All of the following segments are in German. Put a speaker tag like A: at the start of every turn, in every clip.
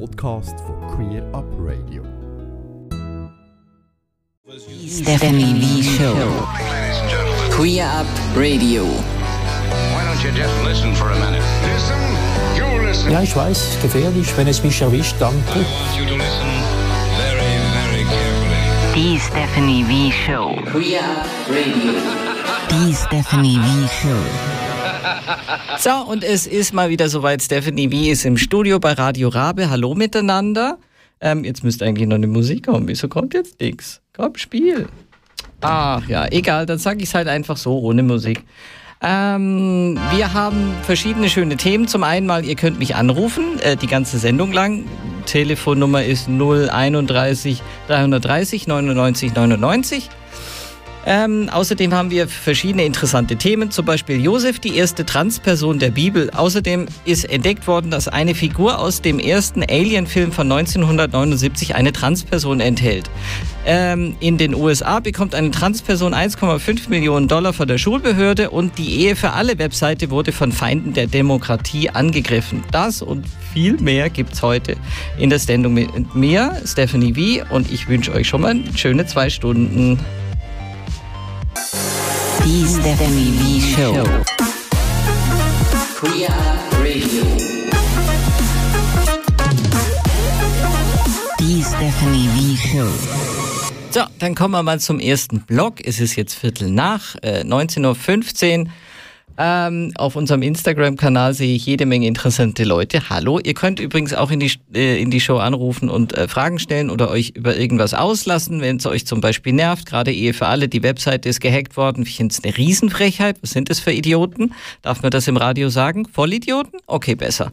A: Podcast von Queer Up Radio.
B: Stephanie V Show. Queer Up Radio.
C: Why don't you just listen for a minute? Listen, you listen.
D: Ja, ich weiß, gefährlich, wenn es mich erwischt, danke.
C: I want you to listen very, very carefully.
B: Die Stephanie V Show. Queer Up Radio. Die Stephanie V Show.
E: So, und es ist mal wieder soweit. Stephanie V ist im Studio bei Radio Rabe. Hallo miteinander. Ähm, jetzt müsste eigentlich noch eine Musik kommen. Wieso kommt jetzt nichts? Komm, Spiel. Ach ja, egal, dann sage ich es halt einfach so, ohne Musik. Ähm, wir haben verschiedene schöne Themen. Zum einen mal, ihr könnt mich anrufen, äh, die ganze Sendung lang. Telefonnummer ist 031 330 99 99. Ähm, außerdem haben wir verschiedene interessante Themen, zum Beispiel Josef, die erste Transperson der Bibel. Außerdem ist entdeckt worden, dass eine Figur aus dem ersten Alien-Film von 1979 eine Transperson enthält. Ähm, in den USA bekommt eine Transperson 1,5 Millionen Dollar von der Schulbehörde und die Ehe für alle Webseite wurde von Feinden der Demokratie angegriffen. Das und viel mehr gibt's heute in der Sendung mit mir, Stephanie V. Und ich wünsche euch schon mal schöne zwei Stunden.
B: Die Stephanie V Show. Queer Radio. Die Stephanie V Show.
E: So, dann kommen wir mal zum ersten Blog. Es ist jetzt Viertel nach, äh, 19.15 Uhr. Ähm, auf unserem Instagram-Kanal sehe ich jede Menge interessante Leute. Hallo, ihr könnt übrigens auch in die, äh, in die Show anrufen und äh, Fragen stellen oder euch über irgendwas auslassen, wenn es euch zum Beispiel nervt. Gerade Ehe für alle, die Webseite ist gehackt worden. Ich finde es eine Riesenfrechheit. Was sind das für Idioten? Darf man das im Radio sagen? Vollidioten? Okay, besser.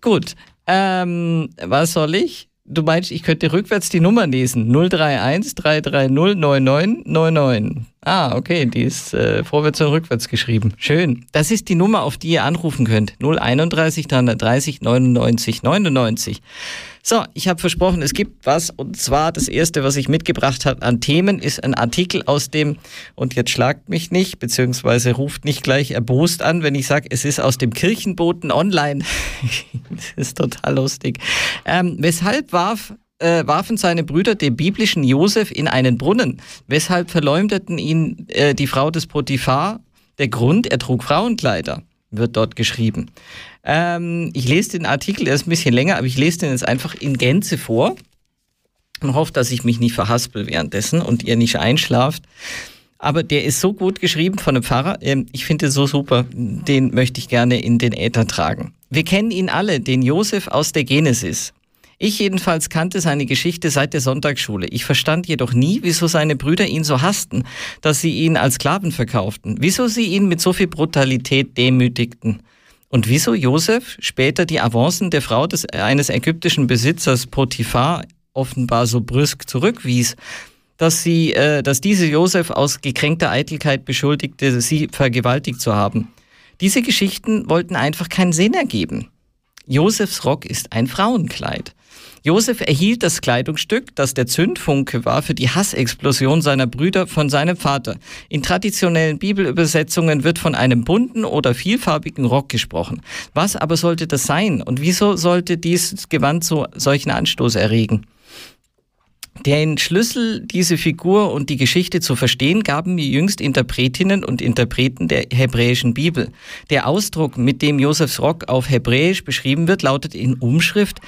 E: Gut. Ähm, was soll ich? Du meinst, ich könnte rückwärts die Nummer lesen. 031 330 9999. Ah, okay, die ist äh, vorwärts und rückwärts geschrieben. Schön. Das ist die Nummer, auf die ihr anrufen könnt. 031 330 99 99. So, ich habe versprochen, es gibt was. Und zwar das erste, was ich mitgebracht habe an Themen, ist ein Artikel aus dem, und jetzt schlagt mich nicht, beziehungsweise ruft nicht gleich erbost an, wenn ich sage, es ist aus dem Kirchenboten online. das ist total lustig. Ähm, weshalb warf äh, warfen seine Brüder den biblischen Josef in einen Brunnen. Weshalb verleumdeten ihn äh, die Frau des Potiphar? Der Grund, er trug Frauenkleider, wird dort geschrieben. Ähm, ich lese den Artikel, er ist ein bisschen länger, aber ich lese den jetzt einfach in Gänze vor und hoffe, dass ich mich nicht verhaspel währenddessen und ihr nicht einschlaft. Aber der ist so gut geschrieben von einem Pfarrer. Ähm, Ich finde den so super. Den möchte ich gerne in den Äther tragen. Wir kennen ihn alle, den Josef aus der Genesis. Ich jedenfalls kannte seine Geschichte seit der Sonntagsschule. Ich verstand jedoch nie, wieso seine Brüder ihn so hassten, dass sie ihn als Sklaven verkauften, wieso sie ihn mit so viel Brutalität demütigten. Und wieso Josef später die Avancen der Frau des, eines ägyptischen Besitzers Potiphar offenbar so brüsk zurückwies, dass sie, äh, dass diese Josef aus gekränkter Eitelkeit beschuldigte, sie vergewaltigt zu haben. Diese Geschichten wollten einfach keinen Sinn ergeben. Josefs Rock ist ein Frauenkleid. Josef erhielt das Kleidungsstück, das der Zündfunke war für die Hassexplosion seiner Brüder von seinem Vater. In traditionellen Bibelübersetzungen wird von einem bunten oder vielfarbigen Rock gesprochen. Was aber sollte das sein und wieso sollte dieses Gewand so solchen Anstoß erregen? Den Schlüssel, diese Figur und die Geschichte zu verstehen, gaben mir jüngst Interpretinnen und Interpreten der hebräischen Bibel. Der Ausdruck, mit dem Josefs Rock auf Hebräisch beschrieben wird, lautet in Umschrift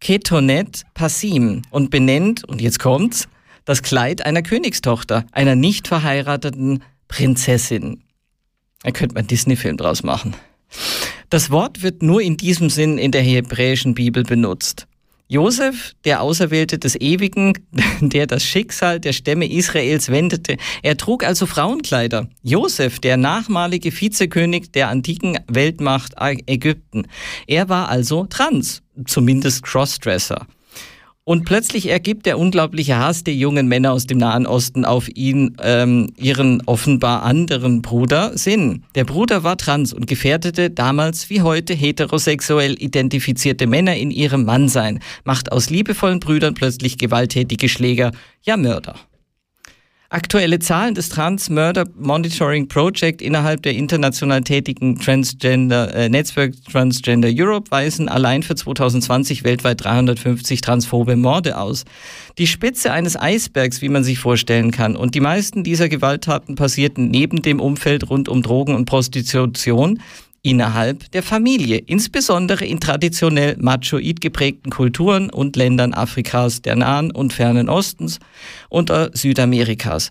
E: Ketonet Passim und benennt, und jetzt kommt's, das Kleid einer Königstochter, einer nicht verheirateten Prinzessin. Da könnte man Disney-Film draus machen. Das Wort wird nur in diesem Sinn in der hebräischen Bibel benutzt. Josef, der Auserwählte des Ewigen, der das Schicksal der Stämme Israels wendete, er trug also Frauenkleider. Josef, der nachmalige Vizekönig der antiken Weltmacht Ägypten, er war also trans, zumindest Crossdresser. Und plötzlich ergibt der unglaubliche Hass der jungen Männer aus dem Nahen Osten auf ihn, ähm, ihren offenbar anderen Bruder, Sinn. Der Bruder war trans und gefährdete damals wie heute heterosexuell identifizierte Männer in ihrem Mannsein, macht aus liebevollen Brüdern plötzlich gewalttätige Schläger, ja Mörder. Aktuelle Zahlen des Trans Murder Monitoring Project innerhalb der international tätigen Transgender äh, Netzwerk Transgender Europe weisen allein für 2020 weltweit 350 transphobe Morde aus. Die Spitze eines Eisbergs, wie man sich vorstellen kann. Und die meisten dieser Gewalttaten passierten neben dem Umfeld rund um Drogen und Prostitution innerhalb der Familie, insbesondere in traditionell machoid geprägten Kulturen und Ländern Afrikas, der Nahen und Fernen Ostens und äh, Südamerikas.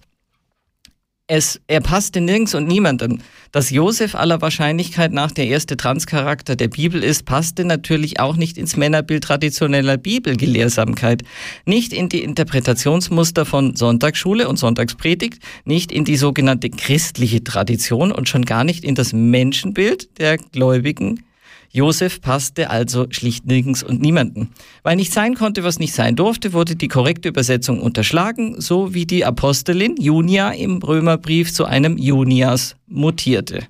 E: Es, er passte nirgends und niemandem. Dass Josef aller Wahrscheinlichkeit nach der erste Transcharakter der Bibel ist, passte natürlich auch nicht ins Männerbild traditioneller Bibelgelehrsamkeit, nicht in die Interpretationsmuster von Sonntagsschule und Sonntagspredigt, nicht in die sogenannte christliche Tradition und schon gar nicht in das Menschenbild der Gläubigen Josef passte also schlicht nirgends und niemanden. Weil nicht sein konnte, was nicht sein durfte, wurde die korrekte Übersetzung unterschlagen, so wie die Apostelin Junia im Römerbrief zu einem Junias mutierte.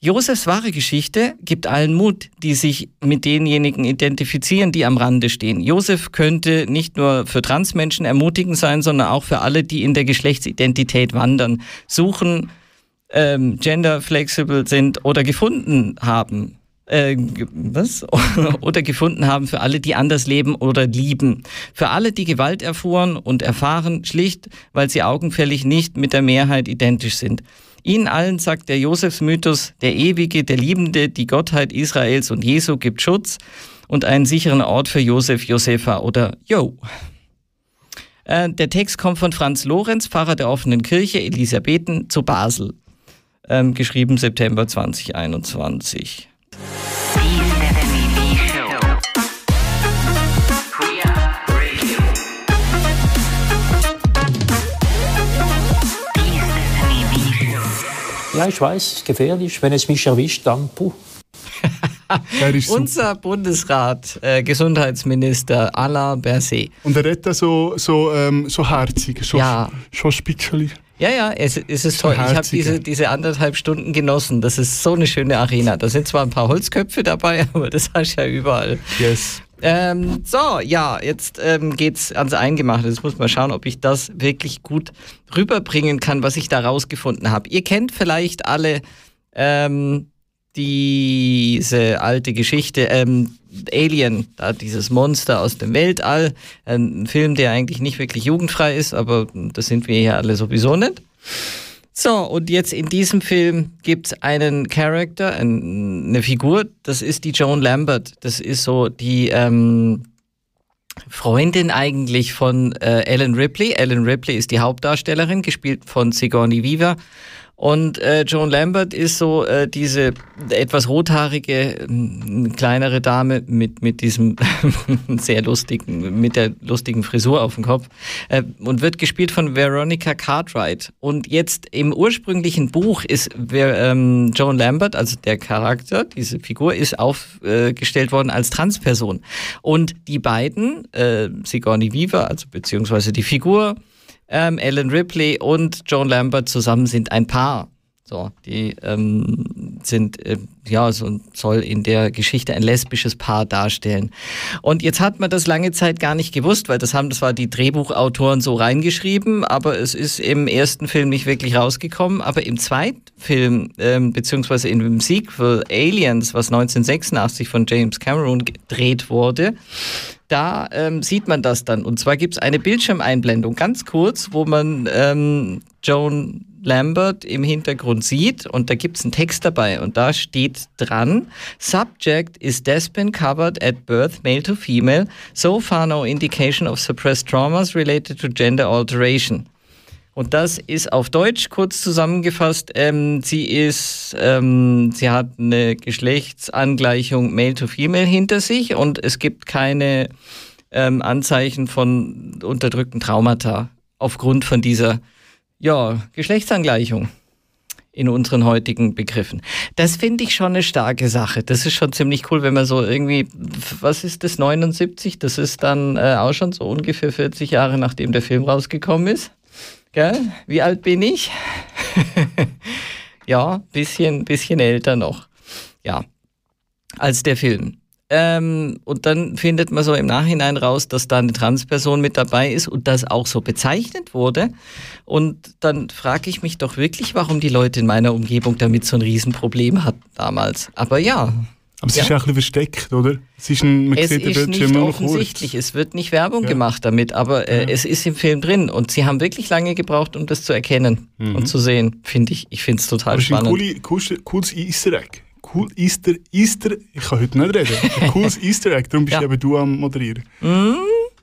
E: Josefs wahre Geschichte gibt allen Mut, die sich mit denjenigen identifizieren, die am Rande stehen. Josef könnte nicht nur für Transmenschen ermutigend sein, sondern auch für alle, die in der Geschlechtsidentität wandern, suchen, ähm, gender flexible sind oder gefunden haben äh, was? oder gefunden haben für alle, die anders leben oder lieben. Für alle, die Gewalt erfuhren und erfahren, schlicht, weil sie augenfällig nicht mit der Mehrheit identisch sind. Ihnen allen sagt der Josefsmythos, der Ewige, der Liebende, die Gottheit Israels und Jesu gibt Schutz und einen sicheren Ort für Josef, Josefa oder Jo. Äh, der Text kommt von Franz Lorenz, Pfarrer der offenen Kirche Elisabethen zu Basel. Ähm, geschrieben September 2021.
D: Ja, ich weiß, es ist gefährlich. Wenn es mich erwischt, dann puh.
E: Unser Bundesrat, äh, Gesundheitsminister Alain Berset.
F: Und er redet so, so, ähm, so herzig, so,
E: ja.
F: so spitzeli.
E: Ja, ja, es, es ist toll. Ich habe diese, diese anderthalb Stunden genossen. Das ist so eine schöne Arena. Da sind zwar ein paar Holzköpfe dabei, aber das hast du ja überall.
F: Yes.
E: Ähm, so, ja, jetzt ähm, geht's ans Eingemachte. Jetzt muss man schauen, ob ich das wirklich gut rüberbringen kann, was ich da rausgefunden habe. Ihr kennt vielleicht alle ähm, diese alte Geschichte, ähm, Alien, da dieses Monster aus dem Weltall, ein Film, der eigentlich nicht wirklich jugendfrei ist, aber das sind wir hier alle sowieso nicht. So, und jetzt in diesem Film gibt es einen Charakter, eine Figur, das ist die Joan Lambert. Das ist so die ähm, Freundin eigentlich von äh, Ellen Ripley. Ellen Ripley ist die Hauptdarstellerin, gespielt von Sigourney Weaver. Und äh, Joan Lambert ist so äh, diese etwas rothaarige, kleinere Dame mit, mit diesem sehr lustigen, mit der lustigen Frisur auf dem Kopf äh, und wird gespielt von Veronica Cartwright. Und jetzt im ursprünglichen Buch ist ähm, Joan Lambert, also der Charakter, diese Figur, ist aufgestellt worden als Transperson. Und die beiden, äh, Sigourney Weaver, also beziehungsweise die Figur, ähm, Ellen Ripley und Joan Lambert zusammen sind ein Paar. So, die ähm, sind, äh, ja, so soll in der Geschichte ein lesbisches Paar darstellen. Und jetzt hat man das lange Zeit gar nicht gewusst, weil das haben zwar die Drehbuchautoren so reingeschrieben, aber es ist im ersten Film nicht wirklich rausgekommen. Aber im zweiten Film, ähm, beziehungsweise in dem Sequel Aliens, was 1986 von James Cameron gedreht wurde, da ähm, sieht man das dann. Und zwar gibt es eine Bildschirmeinblendung, ganz kurz, wo man ähm, Joan Lambert im Hintergrund sieht und da gibt es einen Text dabei und da steht dran, Subject is Despin covered at birth, male to female, so far no indication of suppressed traumas related to gender alteration. Und das ist auf Deutsch kurz zusammengefasst. Ähm, sie ist, ähm, sie hat eine Geschlechtsangleichung Male to Female hinter sich und es gibt keine ähm, Anzeichen von unterdrückten Traumata aufgrund von dieser ja, Geschlechtsangleichung in unseren heutigen Begriffen. Das finde ich schon eine starke Sache. Das ist schon ziemlich cool, wenn man so irgendwie, was ist das, 79? Das ist dann äh, auch schon so ungefähr 40 Jahre, nachdem der Film rausgekommen ist. Gell? Wie alt bin ich? ja, bisschen, bisschen älter noch. Ja, als der Film. Ähm, und dann findet man so im Nachhinein raus, dass da eine Transperson mit dabei ist und das auch so bezeichnet wurde. Und dann frage ich mich doch wirklich, warum die Leute in meiner Umgebung damit so ein Riesenproblem hatten damals. Aber ja.
F: Aber es
E: Ja.
F: ist auch ein bisschen versteckt, oder? Es ist, ein, man
E: Es
F: sieht
E: ist nicht offensichtlich.
F: kurz.
E: Es wird nicht Werbung
F: Ja.
E: gemacht damit, aber äh,
F: Ja.
E: es ist im Film drin. Und sie haben wirklich lange gebraucht, um das zu erkennen und zu sehen. Finde ich, ich finde es total
F: Mhm. Aber es ist ein
E: spannend.
F: coole, cooles, cooles Easter Egg. Cool Easter, Easter, ich kann heute nicht reden. Ein cooles Easter Egg, darum bist
E: Ja.
F: eben du am Moderieren.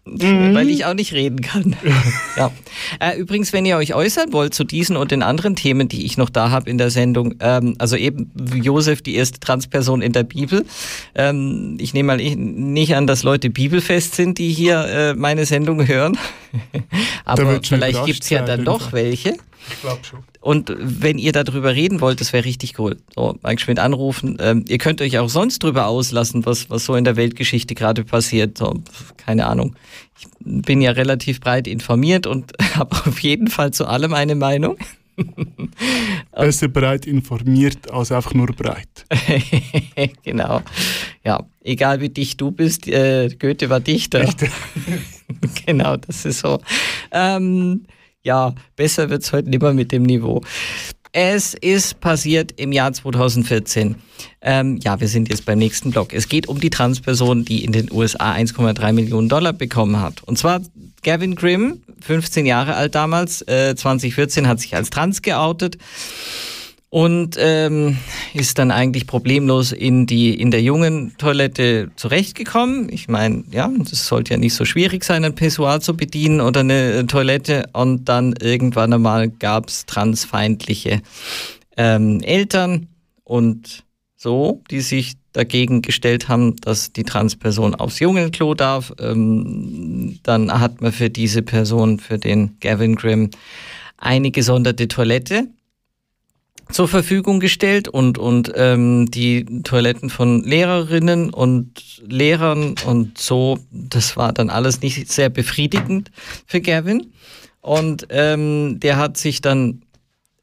E: Weil ich auch nicht reden kann. ja. Äh, übrigens, wenn ihr euch äußern wollt zu diesen und den anderen Themen, die ich noch da habe in der Sendung, ähm, also eben Josef, die erste Transperson in der Bibel. Ähm, ich nehme mal ich- nicht an, dass Leute bibelfest sind, die hier äh, meine Sendung hören. Aber vielleicht
F: überrascht
E: gibt's ja dann doch welche.
F: Ich glaube schon.
E: Und wenn ihr darüber reden wollt, das wäre richtig cool. So, Mike Schmidt anrufen. Ähm, ihr könnt euch auch sonst drüber auslassen, was, was so in der Weltgeschichte gerade passiert. So, keine Ahnung. Ich bin ja relativ breit informiert und habe auf jeden Fall zu allem eine Meinung.
F: Besser breit informiert als einfach nur breit.
E: genau. Ja, egal wie dicht du bist, äh, Goethe war Dichter. genau, das ist so. Ähm, ja, besser wird's heute nicht mehr mit dem Niveau. Es ist passiert im Jahr 2014. Ähm, ja, wir sind jetzt beim nächsten Block. Es geht um die Transperson, die in den USA 1,3 Millionen Dollar bekommen hat. Und zwar Gavin Grimm, 15 Jahre alt damals, äh, 2014, hat sich als trans geoutet und ähm, ist dann eigentlich problemlos in die in der jungen Toilette zurechtgekommen. Ich meine, ja, das sollte ja nicht so schwierig sein, ein Pissoir zu bedienen oder eine äh, Toilette. Und dann irgendwann einmal gab es transfeindliche ähm, Eltern und so, die sich dagegen gestellt haben, dass die Transperson aufs Jungenklo darf. Ähm, dann hat man für diese Person, für den Gavin Grimm, eine gesonderte Toilette zur Verfügung gestellt und, und ähm, die Toiletten von Lehrerinnen und Lehrern und so, das war dann alles nicht sehr befriedigend für Gavin. Und ähm, der hat sich dann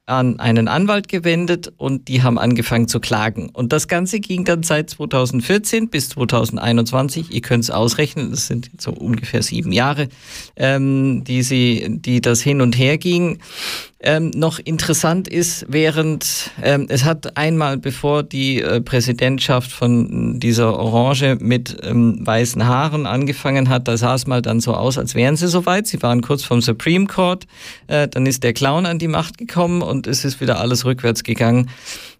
E: an einen Anwalt gewendet und die haben angefangen zu klagen. Und das Ganze ging dann seit 2014 bis 2021. Ihr könnt es ausrechnen, das sind so ungefähr sieben Jahre, ähm, die, sie, die das hin und her ging. Ähm, noch interessant ist, während ähm, es hat einmal, bevor die äh, Präsidentschaft von dieser Orange mit ähm, weißen Haaren angefangen hat, da sah es mal dann so aus, als wären sie soweit. Sie waren kurz vom Supreme Court, äh, dann ist der Clown an die Macht gekommen und es ist wieder alles rückwärts gegangen.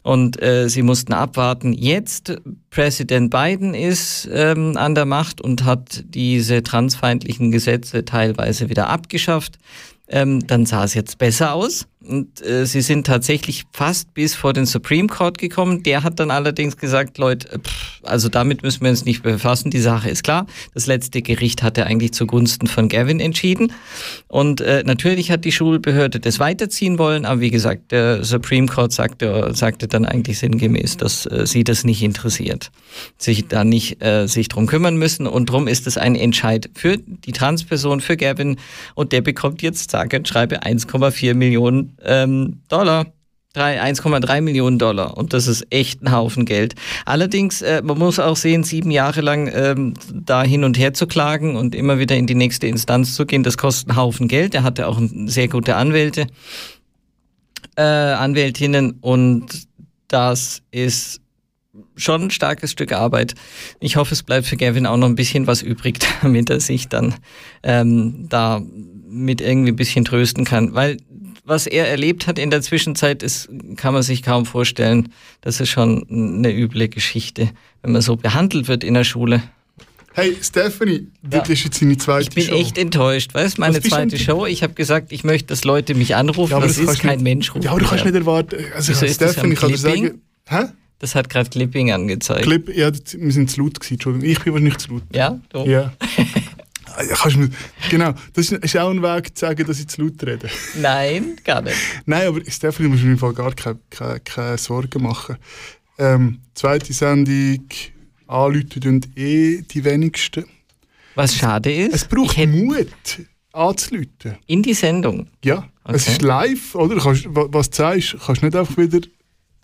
E: Und äh, sie mussten abwarten. Jetzt Präsident Biden ist ähm, an der Macht und hat diese transfeindlichen Gesetze teilweise wieder abgeschafft. Ähm, dann sah es jetzt besser aus. Und äh, sie sind tatsächlich fast bis vor den Supreme Court gekommen. Der hat dann allerdings gesagt, Leute, äh, pff, also damit müssen wir uns nicht befassen. Die Sache ist klar. Das letzte Gericht hatte eigentlich zugunsten von Gavin entschieden. Und äh, natürlich hat die Schulbehörde das weiterziehen wollen, aber wie gesagt, der Supreme Court sagte, sagte dann eigentlich sinngemäß, dass äh, sie das nicht interessiert, sich da nicht äh, sich drum kümmern müssen. Und drum ist es ein Entscheid für die Transperson, für Gavin. Und der bekommt jetzt, sage und schreibe, 1,4 Millionen ähm, Dollar. Drei- 1,3 Millionen Dollar und das ist echt ein Haufen Geld. Allerdings, äh, man muss auch sehen, sieben Jahre lang ähm, da hin und her zu klagen und immer wieder in die nächste Instanz zu gehen, das kostet einen Haufen Geld. Er hatte auch sehr gute Anwälte, äh, Anwältinnen und das ist schon ein starkes Stück Arbeit. Ich hoffe, es bleibt für Gavin auch noch ein bisschen was übrig, damit er sich dann ähm, da mit irgendwie ein bisschen trösten kann. Weil was er erlebt hat in der Zwischenzeit, ist, kann man sich kaum vorstellen. Das ist schon eine üble Geschichte, wenn man so behandelt wird in der Schule.
F: Hey, Stephanie,
E: Ja.
F: das ist jetzt seine zweite
E: Ich bin
F: Show.
E: echt enttäuscht. Weißt meine zweite Show? Ich habe gesagt, ich möchte, dass Leute mich anrufen.
F: Ja, aber
E: das, ist kein
F: nicht,
E: Mensch. ruft
F: Ja, aber du kannst
E: an.
F: nicht erwarten. Also,
E: Wieso das
F: Stephanie, kann dir sagen. Hä?
E: Das hat gerade Clipping angezeigt.
F: Clip, ja, das- wir sind zu laut gewesen, Entschuldigung. Ich bin wahrscheinlich zu laut.
E: ja, du?
F: Ja. Kannst du genau, das ist auch ein Weg zu sagen, dass ich zu laut rede.
E: Nein, gar nicht.
F: Nein, aber Stephanie muss mir im Fall gar keine, keine, keine Sorgen machen. Ähm, zweite Sendung, anrufen und eh die wenigsten.
E: Was schade ist,
F: Es braucht Mut, anzurufen.
E: in die Sendung
F: Ja, es
E: Okay.
F: ist live, oder? Kannst, wa- was du sagst, kannst du nicht einfach wieder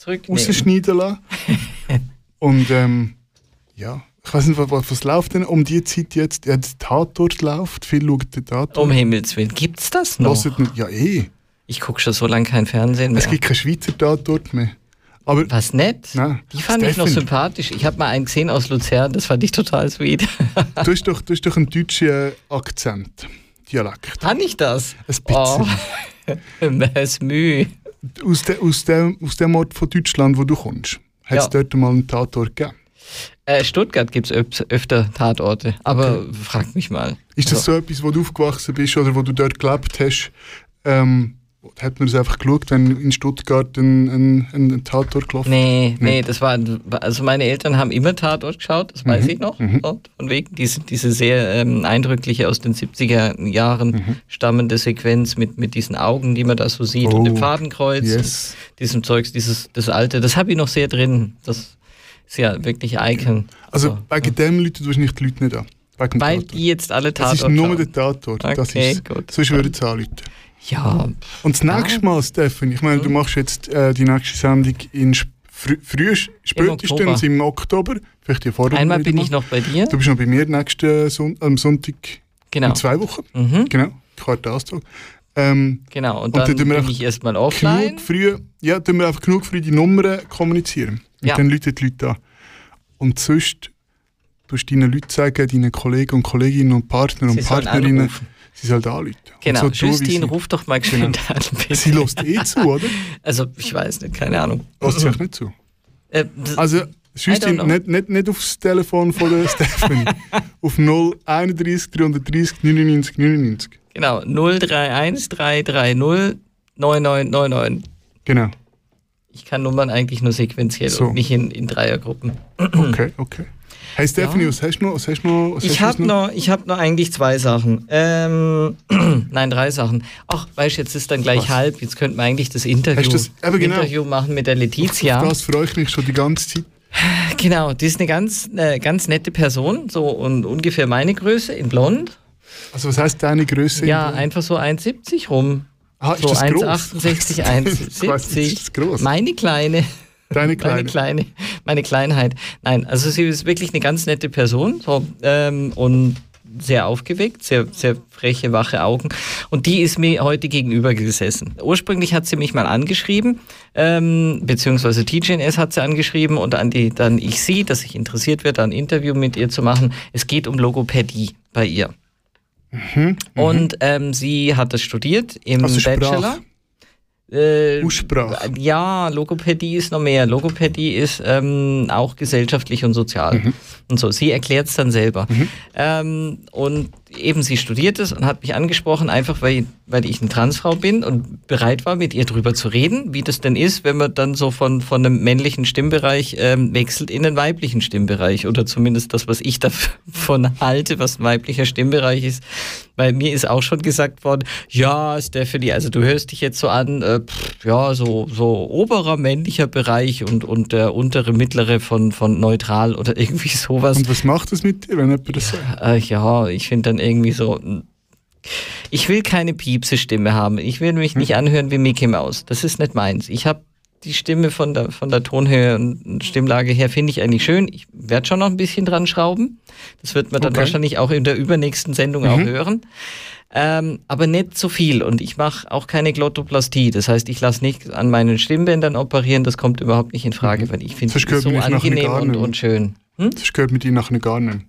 F: rausschneiden lassen. und ähm, ja, Ich weiß nicht, was, was läuft denn um die Zeit jetzt? Der Tatort läuft, viel schaut den Tatort.
E: Um Himmels Willen, gibt's das noch?
F: Hört nicht- Ja, eh.
E: Ich gucke schon so lange kein Fernsehen mehr.
F: Es gibt keinen Schweizer Tatort mehr. Aber
E: Was nett?
F: Nein,
E: Die fand ich noch sympathisch. Ich habe mal einen gesehen aus Luzern, das fand ich total sweet.
F: du hast doch, du hast doch einen deutschen Akzent, Dialekt.
E: Kann ich das?
F: Ein bisschen.
E: Oh, es Mühe.
F: Aus, de, aus, dem, aus dem Ort von Deutschland, wo du kommst, hat es
E: Ja.
F: dort mal einen Tatort gegeben.
E: Äh, Stuttgart gibt es öfter Tatorte, aber frag mich mal.
F: Ist das so etwas, wo du aufgewachsen bist oder wo du dort gelebt hast? Ähm, hat man das einfach geschaut, wenn in Stuttgart ein, ein, ein, ein Tatort gelaufen
E: Nee, nee, das war, also meine Eltern haben immer Tatort geschaut, das
F: Mhm,
E: weiß ich noch. Und von wegen diese, diese sehr ähm, eindrückliche aus den 70er Jahren
F: Mhm.
E: stammende Sequenz mit, mit diesen Augen, die man da so sieht und dem
F: Oh,
E: Fadenkreuz,
F: yes.
E: diesem Zeugs, dieses, das alte, das habe ich noch sehr drin. Das ist ja wirklich Icon.
F: Also
E: So.
F: wegen dem Leute du nicht die Leute nicht an. Wegen dem
E: Weil die jetzt alle
F: Das
E: Tatort
F: ist nur der Tatort. das
E: Okay,
F: ist,
E: gut.
F: Sonst würde es anrufen.
E: Ja,
F: Und das nächste Mal, Stefan, ich meine, du machst jetzt äh, die nächste Sendung in Sp- früh, früh spätestens
E: Oktober.
F: im Oktober. Vielleicht ja vorher
E: einmal bin
F: mal.
E: ich noch bei dir.
F: Du bist noch bei mir nächsten Son am Sonntag
E: Genau.
F: in zwei Wochen.
E: Mhm.
F: Genau, Quartalstag. Ähm,
E: Genau, und
F: Und
E: dann,
F: dann
E: bin ich erstmal offline.
F: genug früh, ja, tun wir einfach genug früh die Nummern kommunizieren. Und
E: Ja.
F: dann läuten die Leute an. Und sonst tust du deinen Leuten sagen, deinen Kollegen und Kolleginnen und Partner und Partnerinnen, sie sollen anrufen.
E: Genau,
F: Und so
E: Justine,
F: sie-
E: ruf doch mal geschwind an. bitte.
F: Sie lässt eh zu, oder?
E: Also, ich weiß nicht, keine Ahnung.
F: Lässt sie auch nicht zu.
E: Äh,
F: Also, Justine,
E: know.
F: nicht, nicht, nicht aufs Telefon von der Stephanie. Auf 031 330 99 99.
E: genau, 031 330 9999.
F: Genau.
E: Ich kann Nummern eigentlich nur sequenziell
F: So.
E: und nicht in, in Dreiergruppen.
F: Okay, okay. Hey Stephanie, was hast du noch? Was hast du noch? Was
E: Ich habe noch, ich hab noch eigentlich zwei Sachen. Ähm, nein, drei Sachen. Ach, weißt du, jetzt ist dann gleich
F: Was?
E: halb. Jetzt könnten wir eigentlich das Interview,
F: das- genau.
E: Interview machen mit der Letizia.
F: Auf das freue ich mich schon die ganze Zeit.
E: Genau, die ist eine ganz, äh, ganz nette Person, so und ungefähr meine Größe in blond.
F: Also was heißt deine Größe?
E: Ja, einfach so 1,70 rum.
F: Ah,
E: So
F: das groß?
E: 1,68,
F: Ich weiß nicht, ist das
E: 1,70.
F: groß?
E: Meine kleine.
F: Deine
E: Meine
F: kleine.
E: kleine, meine Kleinheit. Nein, also sie ist wirklich eine ganz nette Person so, ähm, und sehr aufgeweckt, sehr, sehr freche, wache Augen. Und die ist mir heute gegenüber gesessen. Ursprünglich hat sie mich mal angeschrieben, ähm, beziehungsweise TGNS hat sie angeschrieben und an die, dann ich sie, dass ich interessiert werde, ein Interview mit ihr zu machen. Es geht um Logopädie bei ihr. Und ähm, sie hat das studiert im
F: Also Sprache.
E: Bachelor. Äh,
F: Aussprache.
E: ja, Logopädie ist noch mehr. Logopädie ist ähm, auch gesellschaftlich und sozial.
F: Mhm.
E: Und so, sie erklärt es dann selber. Ähm, und eben, sie studiert es und hat mich angesprochen, einfach weil, weil ich eine Transfrau bin und bereit war, mit ihr drüber zu reden, wie das denn ist, wenn man dann so von, von einem männlichen Stimmbereich ähm, wechselt in einen weiblichen Stimmbereich. Oder zumindest das, was ich davon halte, was ein weiblicher Stimmbereich ist. Weil mir ist auch schon gesagt worden, ja, Stephanie, also du hörst dich jetzt so an, äh, pff, ja, so, so oberer männlicher Bereich und, und der untere, mittlere von, von neutral oder irgendwie sowas.
F: Und was macht das mit dir, wenn jemand das sagt?
E: Äh, ja, ich finde dann irgendwie so. Ich will keine Piepse-Stimme haben. Ich will mich nicht anhören wie Mickey Mouse. Das ist nicht meins. Ich habe die Stimme von der, von der Tonhöhe und Stimmlage her finde ich eigentlich schön. Ich werde schon noch ein bisschen dran schrauben. Das wird man dann
F: Okay.
E: wahrscheinlich auch in der übernächsten Sendung auch hören. Ähm, aber nicht so viel. Und ich mache auch keine Glottoplastie. Das heißt, ich lasse nicht an meinen Stimmbändern operieren. Das kommt überhaupt nicht in Frage, weil ich finde es so
F: nach
E: angenehm und, und schön. Hm?
F: Das gehört mit dir nachher gar nicht.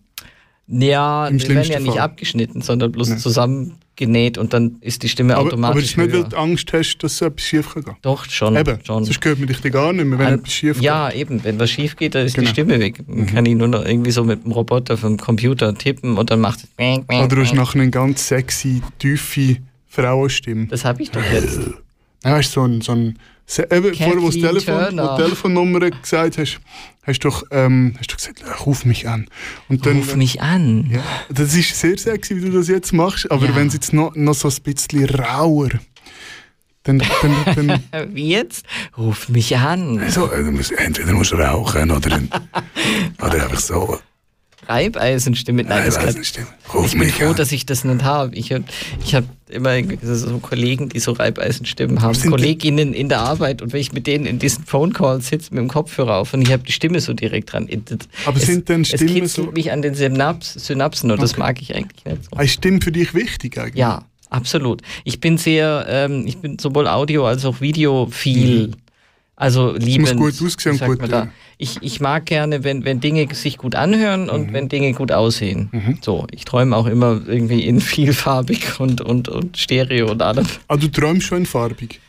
E: Ja, die werden ja nicht
F: Fall.
E: abgeschnitten, sondern bloß
F: Ja.
E: zusammengenäht und dann ist die Stimme
F: Aber, aber
E: automatisch
F: das ist nicht, weil
E: höher.
F: du Angst hast, dass etwas schief kann.
E: Doch, schon.
F: Eben,
E: schon.
F: sonst gehört mit dir gar nicht mehr, wenn
E: An-
F: etwas schief
E: ja, eben, wenn was schief geht, dann ist
F: Genau.
E: die Stimme weg. Man kann die nur noch irgendwie so mit dem Roboter vom Computer tippen und dann macht es.
F: geht. Oder du hast nachher eine ganz sexy, tiefe Frauenstimme.
E: Das habe ich doch jetzt.
F: Ja, du, so ein, so ein eben, vorher, wo du
E: Kathleen
F: Telefon,
E: Turner.
F: die Telefonnummer gesagt hast, hast du doch, ähm, hast du gesagt, ruf mich an. Und dann,
E: Ruf mich an.
F: Ja, das ist sehr sexy, wie du das jetzt machst, aber
E: Ja.
F: wenn es jetzt noch, noch so ein bisschen rauer, dann, dann, dann
E: Wie jetzt? Ruf mich an.
F: so, äh, entweder musst du rauchen oder, dann, oder einfach so.
E: Reibeisenstimme. Nein, das
F: nicht, ruf
E: ich bin froh, dass ich das nicht habe. Ich, hab- ich habe immer so Kollegen, die so Reibeisenstimmen haben,
F: sind
E: Kolleginnen in der Arbeit und wenn ich mit denen in diesen Phone Calls sitze mit dem Kopfhörer auf und ich habe die Stimme so direkt dran.
F: Aber
E: es,
F: sind denn
E: es
F: Stimmen
E: kitzelt
F: so-
E: mich an den Synaps, Synapsen und das
F: Okay.
E: mag ich eigentlich nicht so.
F: Ist Stimme für dich wichtig eigentlich?
E: Ja, absolut. Ich bin sehr, ähm, ich bin sowohl Audio als auch Video viel. Also liebend.
F: gut aussehen und gut hören.
E: Ich, ich mag gerne, wenn, wenn Dinge sich gut anhören und wenn Dinge gut aussehen. So, ich träume auch immer irgendwie in vielfarbig und, und, und Stereo und allem.
F: Ah, du träumst schon in farbig.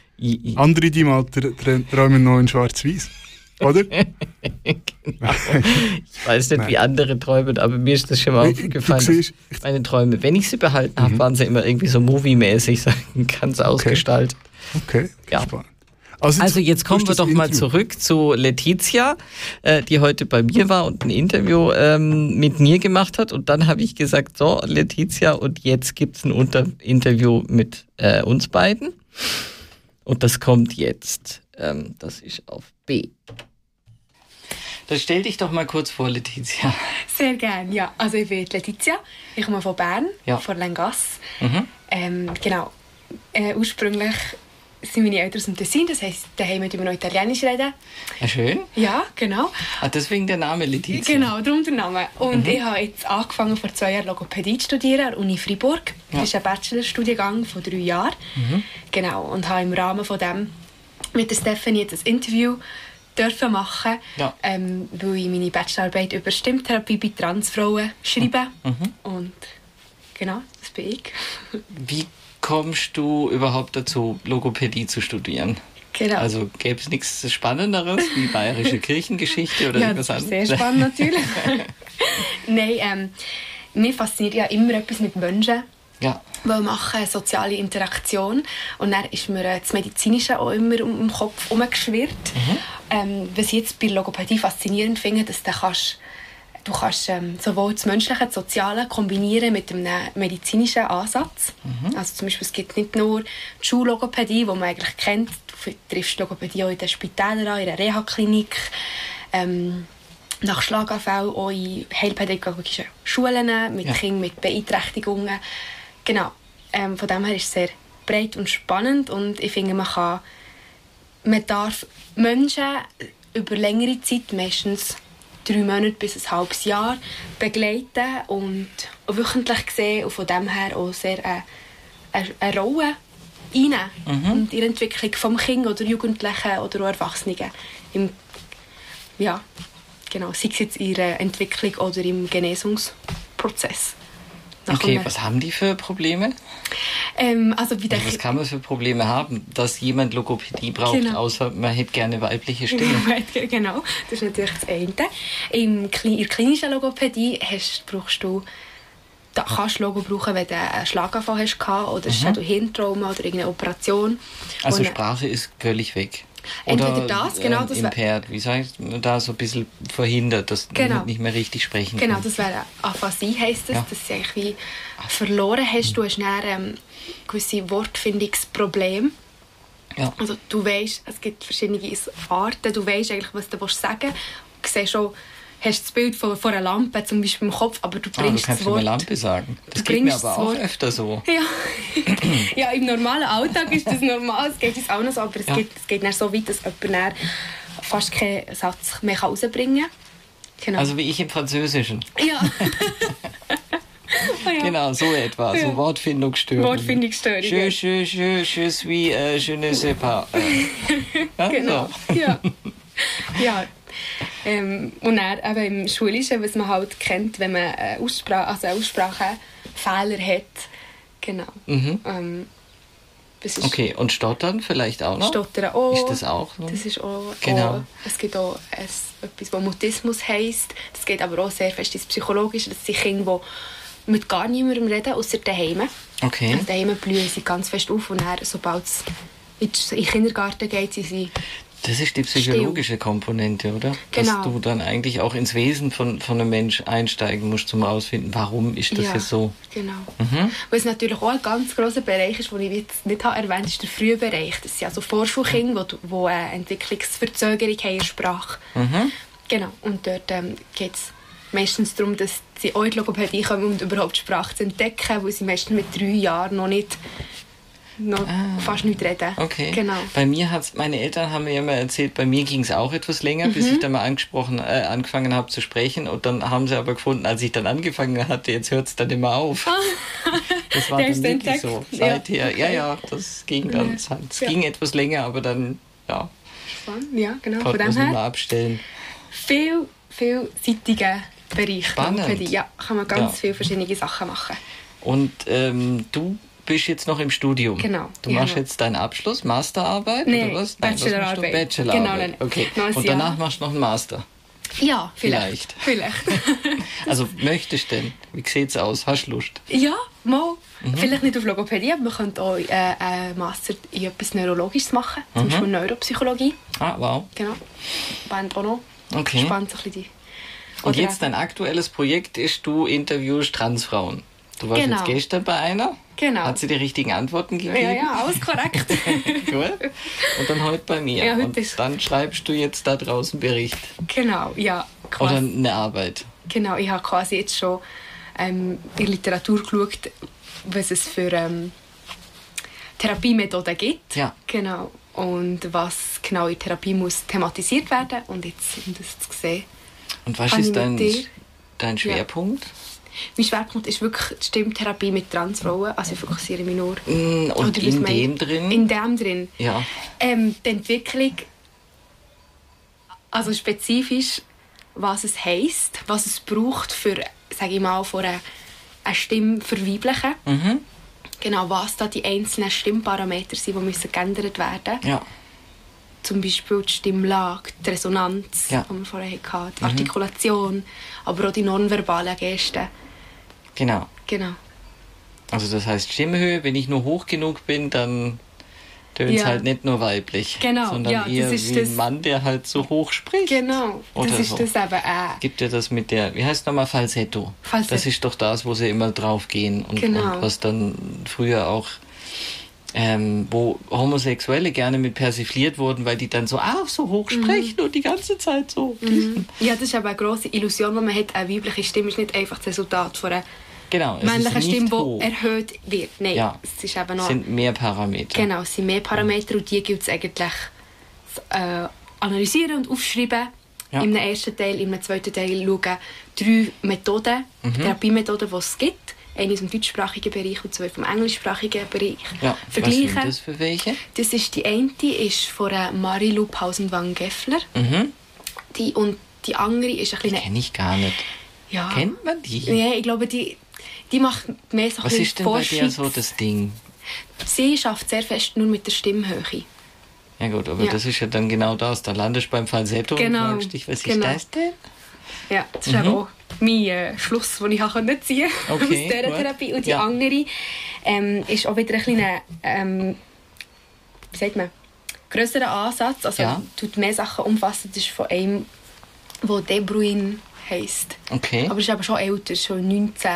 F: Andere Alter trä- träumen noch in schwarz-weiß. Oder?
E: ich weiß nicht, wie andere träumen, aber mir ist das schon mal
F: Du
E: aufgefallen.
F: siehst-
E: dass meine Träume, wenn ich sie behalten habe, waren sie immer irgendwie so moviemäßig, so ganz ausgestaltet.
F: Okay,
E: Ja.
F: spannend. Also,
E: Also jetzt kommen wir doch mal zurück zu Letizia, äh, die heute bei mir war und ein Interview ähm, mit mir gemacht hat. Und dann habe ich gesagt, so Letizia, und jetzt gibt's ein Unter Interview mit äh, uns beiden. Und das kommt jetzt. Ähm, das ist auf B. Dann stell dich doch mal kurz vor, Letizia.
G: Sehr gerne, ja. Also ich bin Letizia, ich komme von Bern,
E: Ja.
G: von Lengasse.
E: Mhm.
G: Ähm, genau. Äh, ursprünglich sind meine Eltern aus dem Tessin, das heisst, daheim müssen wir noch Italienisch reden.
E: Ja, schön.
G: Ja, genau.
E: Ah, deswegen der Name Letizia.
G: Genau, darum der Name. Und ich habe jetzt angefangen, vor zwei Jahren Logopädie zu studieren an der Uni Freiburg. Das ist ein Bachelorstudiengang von drei Jahren. Genau, und habe im Rahmen von dem mit der Stephanie jetzt ein Interview dürfen machen,
E: Ja.
G: ähm, weil ich meine Bachelorarbeit über Stimmtherapie bei Transfrauen schreibe. Und genau, das bin ich.
E: Wie kommst du überhaupt dazu, Logopädie zu studieren?
G: Genau.
E: Also gäbe es nichts Spannenderes wie bayerische Kirchengeschichte oder
G: ja,
E: irgendwas anderes?
G: sehr spannend natürlich. Nein, ähm, mir fasziniert ja immer etwas mit Menschen.
E: Ja.
G: weil machen soziale Interaktion und dann ist mir äh, das Medizinische auch immer den Kopf herumgeschwirrt. Ähm, was ich jetzt bei Logopädie faszinierend finde, dass du kannst, du kannst ähm, sowohl das Menschliche, das Soziale kombinieren mit einem medizinischen Ansatz. Also zum Beispiel, es gibt nicht nur die Schullogopädie, die man eigentlich kennt, du triffst Logopädie auch in den Spitälern an, in der Reha-Klinik, ähm, nach Schlaganfall auch in heilpädagogischen Schulen mit
E: Ja.
G: Kindern mit Beeinträchtigungen. Genau. Ähm, von dem her ist es sehr breit und spannend und ich finde, man kann man darf Menschen über längere Zeit, meistens drei Monate bis ein halbes Jahr, begleiten und wöchentlich sehen und von dem her auch sehr eine, eine, eine Rolle einnehmen und in der Entwicklung vom Kind oder Jugendlichen oder auch Erwachsenen im ja, genau, sei es jetzt in ihrer Entwicklung oder im Genesungsprozess. Nach
E: Okay, was haben die für Probleme?
G: ähm, also bei der
E: Also was kann man für Probleme haben, dass jemand Logopädie braucht,
G: Genau.
E: außer man hätte gerne weibliche Stimme?
G: genau, das ist natürlich das eine. Im, in der klinischen Logopädie hast, brauchst du da kannst du Logo brauchen, wenn du einen Schlaganfall hast oder mhm. du Hirntrauma oder irgendeine Operation.
E: Also
G: Und-
E: Sprache ist völlig weg.
G: Entweder das, genau,
E: ähm,
G: das
E: impaired, wie sagt man da, so ein bisschen verhindert, dass
G: Genau.
E: nicht mehr richtig sprechen
G: Genau,
E: kann.
G: das wäre Aphasie, heisst das,
E: Ja.
G: dass du eigentlich wie verloren hast. Du hast dann ähm, gewisse Wortfindungsprobleme.
E: Ja.
G: Also du weißt, es gibt verschiedene Arten, du weißt eigentlich, was du willst sagen Du siehst schon, hast das Bild von, von einer Lampe zum Beispiel im Kopf, aber du
E: Ah, du
G: bringst das Wort...
E: Lampe sagen. Das geht mir
G: bringst
E: aber auch öfter so.
G: Ja. ja, im normalen Alltag ist das normal, es geht uns auch noch so, aber es
E: Ja.
G: geht, es geht dann so weit, dass jemand fast keinen Satz mehr rausbringen kann. Genau.
E: Also wie ich im Französischen.
G: ja. Ah ja.
E: Genau, so etwa.
G: Ja.
E: So Wortfindungsstörungen.
G: Wortfindungsstörungen.
E: Je, je, je, je suis, äh, je ne sais pas. Äh. Ja,
G: Genau.
E: so.
G: Ja. ja. Ähm, und dann eben im Schulischen, was man halt kennt, wenn man eine Aussprache, also einen Aussprachefehler hat. Genau. Ähm,
E: Mhm. Okay, und Stottern vielleicht auch noch?
G: Stottern auch.
E: Ist das auch so?
G: Das ist auch,
E: Genau.
G: auch es gibt auch ein, etwas, was Mutismus heisst. Das geht aber auch sehr fest ins Psychologische. Das sind Kinder, die mit gar niemandem reden, außer daheim.
E: Okay.
G: Also daheim blühen sie ganz fest auf und dann, sobald es in den Kindergarten geht, sind sie
E: Das ist die psychologische Komponente, oder?
G: Genau.
E: Dass du dann eigentlich auch ins Wesen von, von einem Mensch einsteigen musst, zum herausfinden, warum ist das
G: ja,
E: jetzt so.
G: Genau. Was natürlich auch ein ganz grosser Bereich ist, den ich jetzt nicht habe erwähnt habe, ist der Frühbereich. Das sind also Vorschulkinder, die, die eine Entwicklungsverzögerung haben in der Sprache. Genau. Und dort ähm, geht es meistens darum, dass sie auch in die Logopädie kommen, um überhaupt die Sprache zu entdecken, weil sie meistens mit drei Jahren noch nicht noch fast nicht reden.
E: Ah. Okay.
G: Genau.
E: Bei mir hat's, meine Eltern haben mir immer erzählt, bei mir ging es auch etwas länger, bis
G: Mhm.
E: ich dann mal angesprochen, äh, angefangen habe zu sprechen. Und dann haben sie aber gefunden, als ich dann angefangen hatte, jetzt hört es dann immer auf. Das war
G: Der
E: dann wirklich
G: entdeckt.
E: so.
G: Ja.
E: Seither, ja, ja, das ging dann. Es
G: Ja.
E: ging etwas länger, aber dann, ja,
G: Spannend. Ja, genau. Von dem her
E: abstellen.
G: viel, vielseitiger Bereich.
E: Spannend.
G: Ja, kann man ganz
E: Ja.
G: viele verschiedene Sachen machen.
E: Und ähm, du bist jetzt noch im Studium.
G: Genau.
E: Du machst
G: genau.
E: jetzt deinen Abschluss, Masterarbeit
G: Nee,
E: oder was? was machst du?
G: Bachelorarbeit.
E: Bachelorarbeit.
G: Genau, nein.
E: Okay.
G: Neues
E: Und danach
G: Jahr.
E: machst du noch einen Master.
G: Ja, vielleicht.
E: Vielleicht.
G: Vielleicht.
E: Also möchtest du denn? Wie sieht's aus? Hast du Lust?
G: ja, mal.
E: Mhm.
G: Vielleicht nicht auf Logopädie, aber man könnte auch äh, einen Master in etwas Neurologisches machen. Zum Beispiel Neuropsychologie.
E: Ah, wow.
G: Genau. Band auch noch.
E: Okay.
G: Spannend so ein bisschen die.
E: Und jetzt dein aktuelles Projekt ist, du interviewst Transfrauen. Du warst
G: Genau.
E: jetzt gestern bei einer.
G: Genau.
E: Hat sie die richtigen Antworten gegeben?
G: Ja, ja, alles korrekt.
E: Gut. Und dann heute bei mir.
G: Ja, heute
E: Und dann schreibst du jetzt da draußen Bericht.
G: genau, ja.
E: Oder
G: Quasi,
E: eine Arbeit.
G: genau, ich habe quasi jetzt schon ähm, in Literatur geschaut, was es für ähm, Therapiemethoden gibt.
E: Ja.
G: Genau. Und was genau in Therapie muss thematisiert werden. Und jetzt, um das zu sehen.
E: Und was ist dein, dein Schwerpunkt?
G: Mein Schwerpunkt ist wirklich die Stimmtherapie mit Transfrauen. Also ich fokussiere mich nur.
E: Mm, Und
G: Oder
E: in dem drin?
G: In dem drin.
E: ja.
G: Ähm, die Entwicklung, also spezifisch, was es heisst, was es braucht für, sage ich mal, für eine, eine Stimme verweiblichen.
E: Mhm.
G: Genau, was da die einzelnen Stimmparameter sind, die müssen geändert werden
E: Ja.
G: Zum Beispiel die Stimmlage, die Resonanz,
E: Ja.
G: die wir vorher hatten, die Artikulation, aber auch die nonverbalen Gesten.
E: Genau.
G: Genau.
E: Also das heißt Stimmhöhe, wenn ich nur hoch genug bin, dann tönt es
G: Ja.
E: halt nicht nur weiblich,
G: Genau,
E: sondern
G: ja,
E: eher wie
G: das-
E: ein Mann, der halt so hoch spricht.
G: Genau,
E: Oder
G: das ist
E: so.
G: das eben auch.
E: Gibt ja das mit der, wie heißt nochmal Falsetto?
G: Falsetto.
E: Das ist doch das, wo sie immer drauf gehen und,
G: Genau.
E: und was dann früher auch, ähm, wo Homosexuelle gerne mit persifliert wurden, weil die dann so auch so hoch
G: Mhm.
E: sprechen und die ganze Zeit so.
G: Ja, das ist aber eine grosse Illusion, die man hat. Eine weibliche Stimme ist nicht einfach das Resultat von einer
E: Genau,
G: männlichen Stimme,
E: hoch.
G: die erhöht wird. Nein,
E: Ja.
G: es ist eben noch...
E: sind mehr Parameter.
G: Genau, es sind mehr Parameter und die gilt es eigentlich äh, analysieren und aufschreiben.
E: Ja.
G: Im ersten Teil, im zweiten Teil schauen drei Methoden,
E: Mhm.
G: Therapiemethoden, die es gibt. Eine aus dem deutschsprachigen Bereich und zwei vom englischsprachigen Bereich.
E: Ja,
G: Vergleichen.
E: was das für welche?
G: Das ist die eine ist von Marilu Pausenwang-Geffler.
E: Mhm.
G: Die, und die andere ist ein bisschen...
E: Kenne ich gar nicht.
G: Ja.
E: Kennt man die?
G: Ja, ich glaube, die, die macht mehr so ein
E: Was ist denn bei dir
G: Forschungs-
E: so das Ding?
G: Sie schafft sehr fest nur mit der Stimmhöhe.
E: Ja gut, aber
G: Ja.
E: das ist ja dann genau das. Da landest du beim Falsetto
G: Genau,
E: und fragst dich, was
G: genau.
E: ist das denn?
G: Ja, das ist eben auch mein äh, Schluss, den ich ziehen konnte
E: Mhm. Okay,
G: aus dieser
E: gut.
G: Therapie. Und die
E: Ja.
G: andere ähm, ist auch wieder ein kleiner, ähm, wie sagt man, grösserer Ansatz. Also
E: Ja.
G: tut mehr Sachen umfassen. Das ist von einem, der De Bruyne heisst.
E: Okay.
G: Aber es ist aber schon älter, schon 19...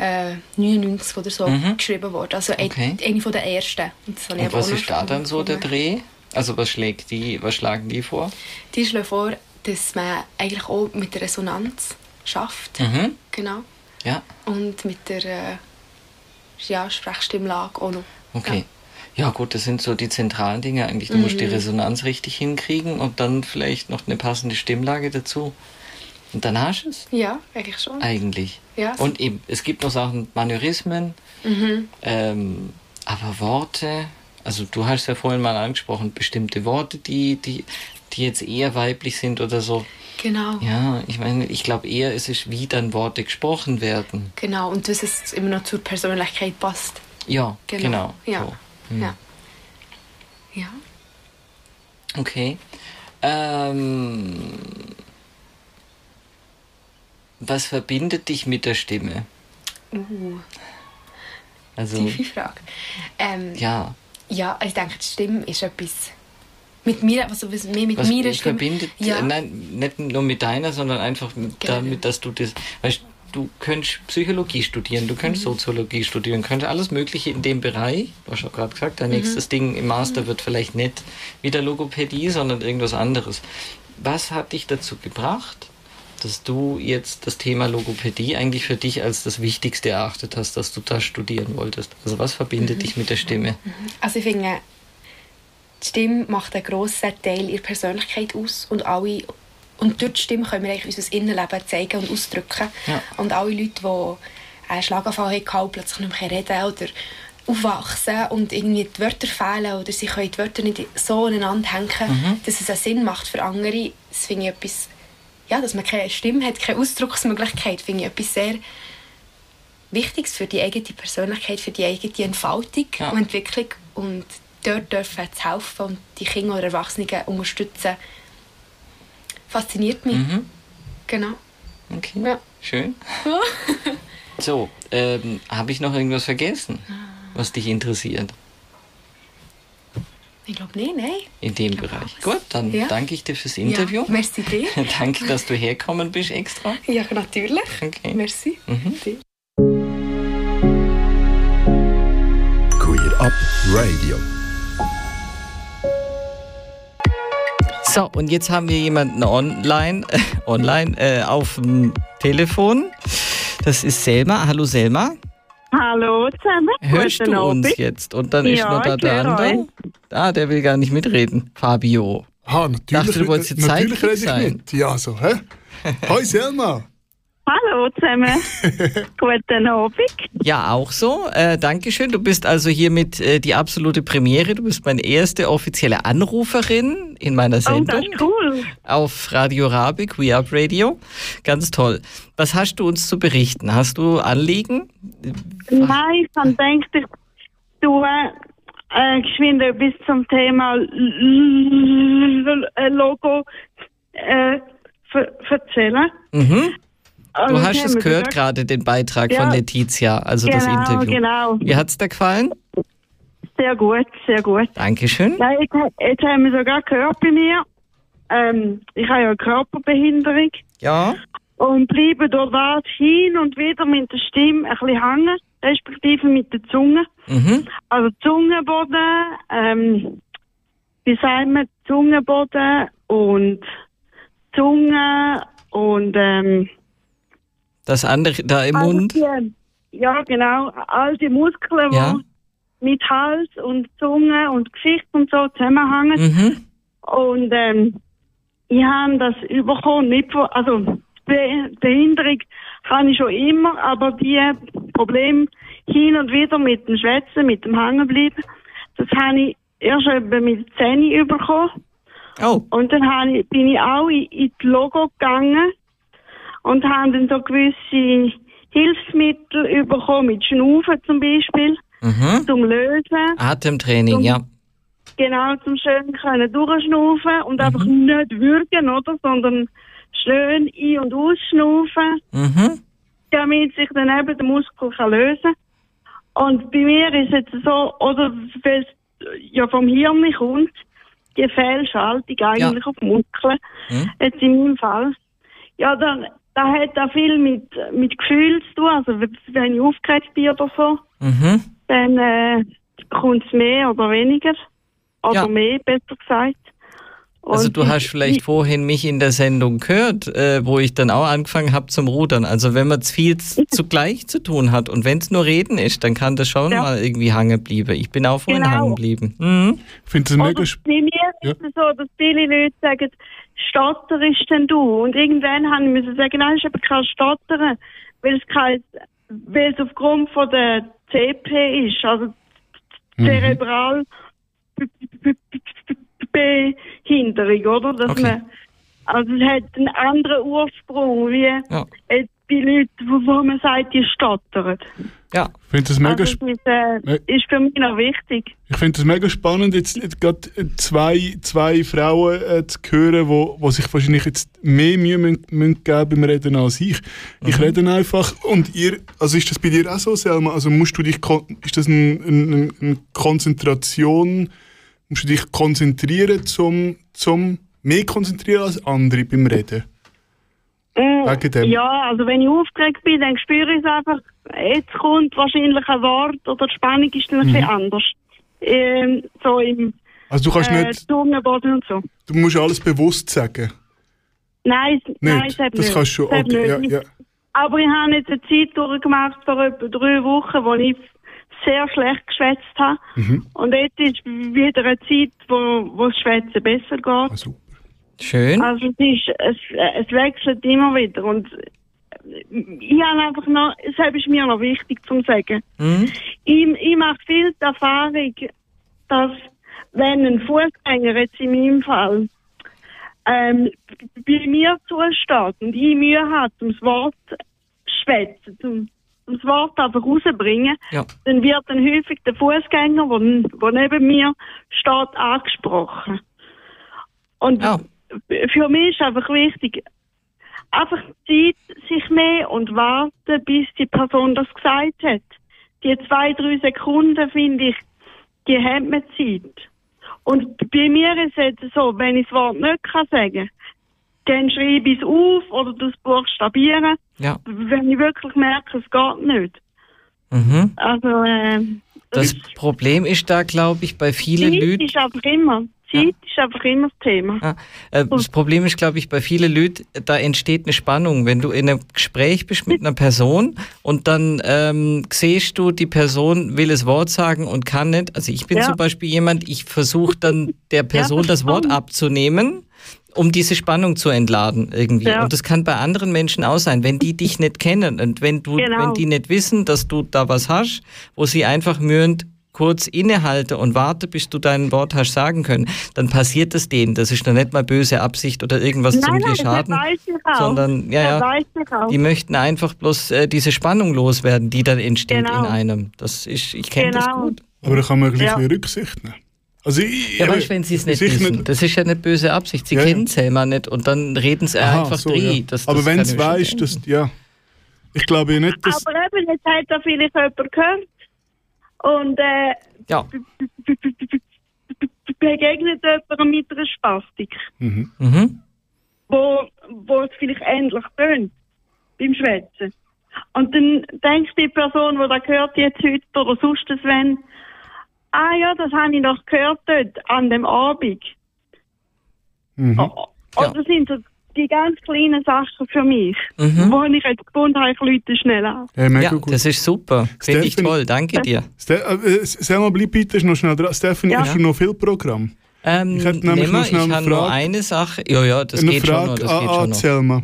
G: Äh, 99 oder so geschrieben worden. Also
E: Mhm. Okay.
G: eine von der ersten. Und,
E: Und was ist da dann so der. Dreh? Also was schlägt die, was schlagen die vor?
G: Die schlagen vor, dass man eigentlich auch mit der Resonanz schafft.
E: Mhm.
G: Genau.
E: Ja,
G: Und mit der äh, ja, Sprechstimmlage auch noch.
E: okay. Ja gut, das sind so die zentralen Dinge eigentlich. Du musst
G: Mhm.
E: die Resonanz richtig hinkriegen und dann vielleicht noch eine passende Stimmlage dazu. Und dann hast du es
G: Ja, ja eigentlich schon.
E: eigentlich.
G: Ja.
E: Und eben, es gibt noch Sachen, Manörismen,
G: Mhm.
E: ähm, aber Worte, also du hast ja vorhin mal angesprochen, bestimmte Worte, die, die, die jetzt eher weiblich sind oder so.
G: Genau.
E: Ja, ich meine, ich glaube eher, es ist, wie dann Worte gesprochen werden.
G: Genau. Und dass es immer noch zur Persönlichkeit passt.
E: Ja, genau.
G: Genau. Ja.
E: So. Hm.
G: Ja. Ja.
E: Okay. Ähm, was verbindet dich mit der Stimme?
G: Uh,
E: Also,
G: tiefe Frage. Ähm, ja.
E: ja,
G: ich denke, die Stimme ist etwas mit mir, also was mehr mit
E: was
G: Stimme.
E: verbindet,
G: Ja.
E: nein, nicht nur mit deiner, sondern einfach
G: Genau.
E: damit, dass du das, weißt du könntest Psychologie studieren, du
G: Mhm.
E: könntest Soziologie studieren, könntest alles Mögliche in dem Bereich. Du hast auch gerade gesagt, dein nächstes
G: Mhm.
E: Ding im Master wird vielleicht nicht wieder Logopädie, sondern irgendwas anderes. Was hat dich dazu gebracht, dass du jetzt das Thema Logopädie eigentlich für dich als das Wichtigste erachtet hast, dass du da studieren wolltest. Also was verbindet dich mit der Stimme?
G: Also ich finde, die Stimme macht einen grossen Teil ihrer Persönlichkeit aus und alle und durch die Stimme können wir eigentlich unser Innenleben zeigen und ausdrücken.
E: Ja.
G: Und alle Leute, die einen Schlaganfall hatten plötzlich nicht mehr reden oder aufwachsen und irgendwie die Wörter fehlen oder sie können die Wörter nicht so aneinander hängen, dass es einen Sinn macht für andere, das finde ich etwas, ja, dass man keine Stimme hat, keine Ausdrucksmöglichkeit, finde ich etwas sehr Wichtiges für die eigene Persönlichkeit, für die eigene Entfaltung
E: Ja.
G: und Entwicklung und dort dürfen zu helfen und die Kinder oder Erwachsenen unterstützen, fasziniert mich.
E: Mhm.
G: Genau.
E: Okay,
G: Ja.
E: schön. so, ähm, habe ich noch irgendwas vergessen, was dich interessiert
G: Ich glaube nicht, nein.
E: in dem Bereich?
G: alles.
E: Gut, dann
G: Ja.
E: danke ich dir fürs Interview.
G: Ja, merci dir.
E: Danke, dass du herkommen bist extra.
G: Ja, natürlich.
E: Okay.
G: Merci. Dir.
A: Queer Up Radio.
E: So, und jetzt haben wir jemanden online, äh, online äh, auf dem Telefon. Das ist Selma. Hallo Selma.
H: Hallo zusammen.
E: Hörst
H: Guten
E: du uns
H: Abend.
E: jetzt? Und dann ist
H: Ja,
E: noch da der andere. Ah, der will gar nicht mitreden. Fabio.
F: Ah, natürlich.
E: Dachte, du wolltest jetzt
F: natürlich
E: Sidekick
F: rede ich
E: sein.
F: mit. Ja, so, hä? Hi Selma.
H: Hallo zusammen. Guten Abend.
E: Ja, auch so. Äh, Dankeschön. Du bist also hier mit äh, die absolute Premiere. Du bist meine erste offizielle Anruferin in meiner
H: Oh,
E: Sendung
H: das ist cool.
E: auf Radio Rabik, We Up Radio. Ganz toll. Was hast du uns zu berichten? Hast du Anliegen?
H: Nein, ich habe gedacht, ich tue äh, geschwind etwas zum Thema Logo äh, erzählen.
E: Mhm.
H: Also,
E: Du
H: ich
E: hast es gehört gerade, den Beitrag von
H: Ja.
E: Letizia, also das
H: Genau,
E: Interview.
H: genau.
E: Wie hat's dir gefallen?
H: Sehr gut, sehr gut.
E: Dankeschön.
H: Ja, jetzt, jetzt haben wir sogar gehört bei mir. Ähm, ich habe ja eine Körperbehinderung.
E: Ja.
H: und bleiben durch das hin und wieder mit der Stimme ein bisschen hängen, respektive mit der Zunge.
E: Mhm.
H: Also Zungenboden, ähm, wie sagt man, Zungenboden und Zunge und ähm,
E: Das andere da im
H: all
E: Mund.
H: die- ja genau, all die Muskeln,
E: Ja.
H: die mit Hals und Zunge und Gesicht und so zusammenhängen.
E: Mhm.
H: Und ähm, ich habe das überkommen, nicht von, also Be Behinderung habe ich schon immer, aber die Probleme hin und wieder mit dem Schwätzen, mit dem Hängenbleiben, das habe ich erst etwa mit 10 bekommen.
E: Oh.
H: Und dann ich, bin ich auch in, in die Logo gegangen und habe dann so gewisse Hilfsmittel bekommen, mit Schnaufen zum Beispiel,
E: Mhm.
H: zum Lösen.
E: Atemtraining, ja.
H: Genau, zum schön können durchschnaufen und einfach
E: Mhm.
H: nicht würgen, oder? Sondern schön ein- und ausschnaufen,
E: Mhm.
H: damit sich dann eben der Muskel kann lösen Und bei mir ist jetzt so, oder weil es ja vom Hirn kommt, die Fehlschaltung eigentlich auf die Muskeln,
E: Mhm.
H: jetzt in meinem Fall. Ja, dann, da hat auch viel mit, mit Gefühl zu tun, also wenn- wenn ich aufgeregt bin oder so,
E: Mhm.
H: dann äh, kommt es mehr oder weniger. Oder
E: Ja.
H: mehr, besser gesagt.
E: Also
H: Und
E: du
H: ich-
E: hast vielleicht
H: ich-
E: vorhin mich in der Sendung gehört, äh, wo ich dann auch angefangen habe zum Rudern. Also wenn man viel zugleich zu tun hat und wenn es nur Reden ist, dann kann das schon
H: Ja.
E: mal irgendwie hängen bleiben. Ich bin auch vorhin
H: Genau.
E: hängen geblieben. Mhm.
F: Ich finde das
H: Oder
F: mega sp-
H: bei mir
F: Ja.
H: ist es so, dass viele Leute sagen, stotterisch denn du? Und irgendwann habe ich müssen sagen, nein, ist eben kein Stottern, weil es kein, weil es aufgrund von der CP ist, also zerebral Behinderung, oder? Dass
E: Okay.
H: man, also es hat einen anderen Ursprung, wie
E: Ja.
H: jetzt bei Leuten, wo, wo man sagt, die stottern.
E: Ja.
F: Ich finde das mega
H: Also das ist, äh,
F: Ne-
H: ist für mich noch wichtig.
F: Ich finde das mega spannend, jetzt, jetzt gerade zwei, zwei Frauen äh, zu hören, wo, wo sich wahrscheinlich jetzt mehr Mühe müssen, müssen geben beim Reden als ich. Ich rede einfach und ihr, also ist das bei dir auch so, Selma? Also musst du dich, ist das ein, ein, ein- eine Konzentration, musst du dich konzentrieren zum, zum mehr konzentrieren als andere beim Reden?
H: Mm,
F: Wegen dem.
H: Ja, also wenn ich aufgeregt bin, dann spüre ich es einfach. Jetzt kommt wahrscheinlich ein Wort oder die Spannung ist dann ein bisschen anders. Ähm, so im
F: Also du kannst
H: äh,
F: nicht,
H: Zungenboden und so.
F: du musst alles bewusst sagen.
H: Nein,
F: Nicht?
H: nein,
F: das
H: nicht.
F: kannst du schon. Okay, ja, ja.
H: Aber ich habe jetzt eine Zeit durchgemacht vor etwa drei Wochen, wo ich sehr schlecht geschwätzt habe.
F: Mhm.
H: Und jetzt ist wieder eine Zeit, wo, wo das Schwätzen besser geht.
F: Ah, super.
E: Schön.
H: Also es, ist, es, es wechselt immer wieder. Und ich habe einfach noch, das ist mir noch wichtig zu sagen.
E: Mhm.
H: Ich, ich mache viel die Erfahrung, dass wenn ein Fußgänger jetzt in meinem Fall ähm, bei mir zusteht und ich Mühe hat, um das Wort schwätzen, um, um das Wort einfach rauszubringen,
E: Ja.
H: dann wird dann häufig der Fußgänger, der neben mir steht, angesprochen. Und
E: Ja.
H: Für mich ist einfach wichtig, einfach Zeit, sich mehr und warten, bis die Person das gesagt hat. Die zwei, drei Sekunden, finde ich, die haben mir Zeit. Und bei mir ist es jetzt so, wenn ich das Wort nicht kann sagen dann schreibe ich es auf oder das buchstabieren,
E: Ja.
H: wenn ich wirklich merke, es geht nicht.
E: Mhm.
H: Also, äh,
E: Das Problem ist da, glaube ich, bei vielen Leuten.
H: ist einfach immer, Zeit ist einfach immer das Thema.
E: Ah, äh, das Problem ist, glaube ich, bei vielen Leuten, da entsteht eine Spannung. Wenn du in einem Gespräch bist mit einer Person und dann ähm, siehst du, die Person will das Wort sagen und kann nicht. Also ich bin
H: Ja.
E: zum Beispiel jemand, ich versuche dann der Person das Wort
H: verstanden.
E: abzunehmen, um diese Spannung zu entladen irgendwie.
H: Ja.
E: Und das kann bei anderen Menschen auch sein, wenn die dich nicht kennen und wenn du,
H: Genau.
E: wenn die nicht wissen, dass du da was hast, wo sie einfach mühend kurz innehalte und warte, bis du dein Wort hast sagen können, dann passiert es denen. Das ist noch nicht mal böse Absicht oder irgendwas zum
H: nein,
E: dir
H: nein,
E: schaden,
H: das weiß
E: sondern ja,
H: Das
E: ja,
H: weiß
E: die möchten einfach bloß äh, diese Spannung loswerden, die dann entsteht
H: Genau.
E: in einem. Das ist, ich kenne das
H: Genau.
E: gut.
F: Aber da kann man gleich
H: Ja.
F: Rücksicht nehmen. Also ich,
E: Ja, weißt du, wenn sie es nicht wissen, das ist ja nicht böse Absicht. Sie
F: Ja,
E: kennen es ja nicht und dann reden sie
F: Aha,
E: einfach
F: so,
E: dreh.
F: ja.
E: Das,
F: Aber
E: das
F: wenn
E: kann
F: es
E: denken.
F: dass, ja. Ich glaube ja nicht, dass.
H: Aber eben, jetzt hat da vielleicht jemand gehört. Und äh,
E: Ja.
H: begegnet jemandem mit einer Spastik,
F: Mhm.
E: Mhm.
H: wo, wo es vielleicht ähnlich tönt beim Schwätzen. Und dann denkt die Person, die das gehört jetzt heute oder sonst das wenn, ah ja, das habe ich noch gehört dort an dem Abend.
F: Mhm.
H: Oh, Und das sind so die ganz kleinen Sachen für mich,
E: Mhm.
H: wo ich jetzt gefunden habe, ich Leute schnell an.
F: Ja, mega
E: Ja,
F: gut.
E: das ist super. Finde ich toll. Danke dir.
F: Ste äh, sag mal, bleib bitte noch schnell dran. Stephanie,
H: Ja.
F: hast du noch viel Programm?
E: Ähm,
F: Ich hätte nämlich noch schnell
E: ich
F: eine
E: nur
F: Frage.
E: eine Sache. Ja, ja, das
F: Eine
E: geht schon noch.
F: Frage
E: Das
F: an,
E: geht
F: an
E: schon noch.
F: Selma.